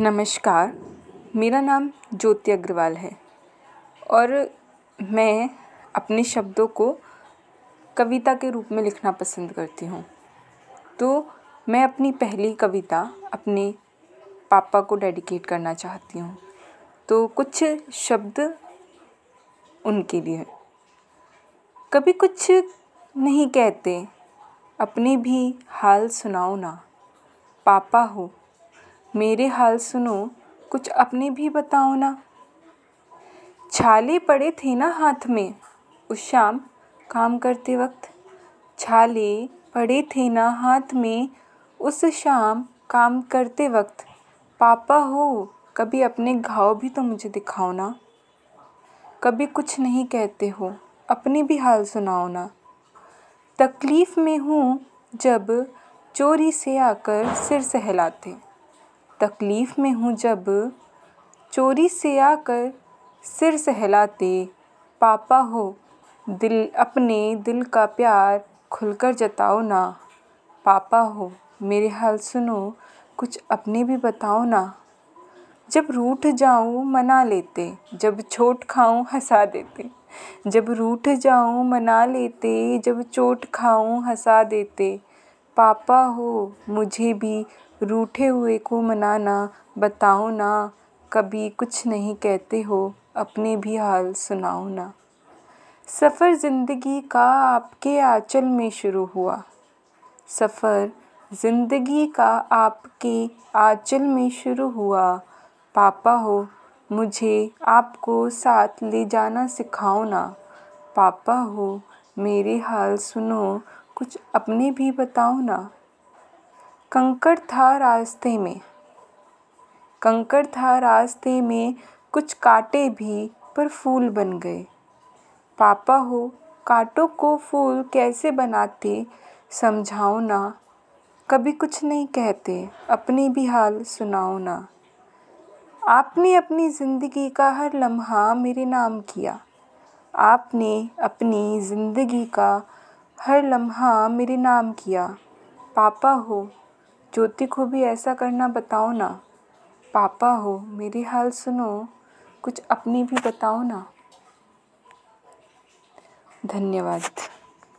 नमस्कार, मेरा नाम ज्योति अग्रवाल है और मैं अपने शब्दों को कविता के रूप में लिखना पसंद करती हूँ। तो मैं अपनी पहली कविता अपने पापा को डेडिकेट करना चाहती हूँ। तो कुछ शब्द उनके लिए। कभी कुछ नहीं कहते, अपने भी हाल सुनाओ ना। पापा हो मेरे हाल सुनो, कुछ अपने भी बताओ ना। छाले पड़े थे ना हाथ में उस शाम काम करते वक्त। छाले पड़े थे ना हाथ में उस शाम काम करते वक्त। पापा हो, कभी अपने घाव भी तो मुझे दिखाओ ना। कभी कुछ नहीं कहते हो, अपने भी हाल सुनाओ ना। तकलीफ़ में हूँ जब चोरी से आकर सिर सहलाते। तकलीफ़ में हूँ जब चोरी से आकर सिर सहलाते, पापा हो, दिल, अपने दिल का प्यार खुलकर जताओ ना। पापा हो, मेरे हाल सुनो, कुछ अपने भी बताओ ना। जब रूठ जाऊँ मना लेते, जब चोट खाऊँ हंसा देते। जब रूठ जाऊँ मना लेते, जब चोट खाऊँ हंसा देते। पापा हो, मुझे भी रूठे हुए को मनाना बताओ ना, कभी कुछ नहीं कहते हो, अपने भी हाल सुनाओ ना। सफ़र ज़िंदगी का आपके आँचल में शुरू हुआ। सफ़र ज़िंदगी का आपके आँचल में शुरू हुआ। पापा हो, मुझे आपको साथ ले जाना सिखाओ ना। पापा हो, मेरे हाल सुनो, कुछ अपने भी बताओ ना। कंकड़ था रास्ते में। कंकड़ था रास्ते में, कुछ कांटे भी पर फूल बन गए। पापा हो, कांटों को फूल कैसे बनाते, समझाओ ना। कभी कुछ नहीं कहते, अपनी भी हाल सुनाओ ना। आपने अपनी ज़िंदगी का हर लम्हा मेरे नाम किया। आपने अपनी ज़िंदगी का हर लम्हा मेरे नाम किया। पापा हो ज्योति को भी ऐसा करना बताओ ना। पापा हो, मेरी हाल सुनो, कुछ अपनी भी बताओ ना। धन्यवाद।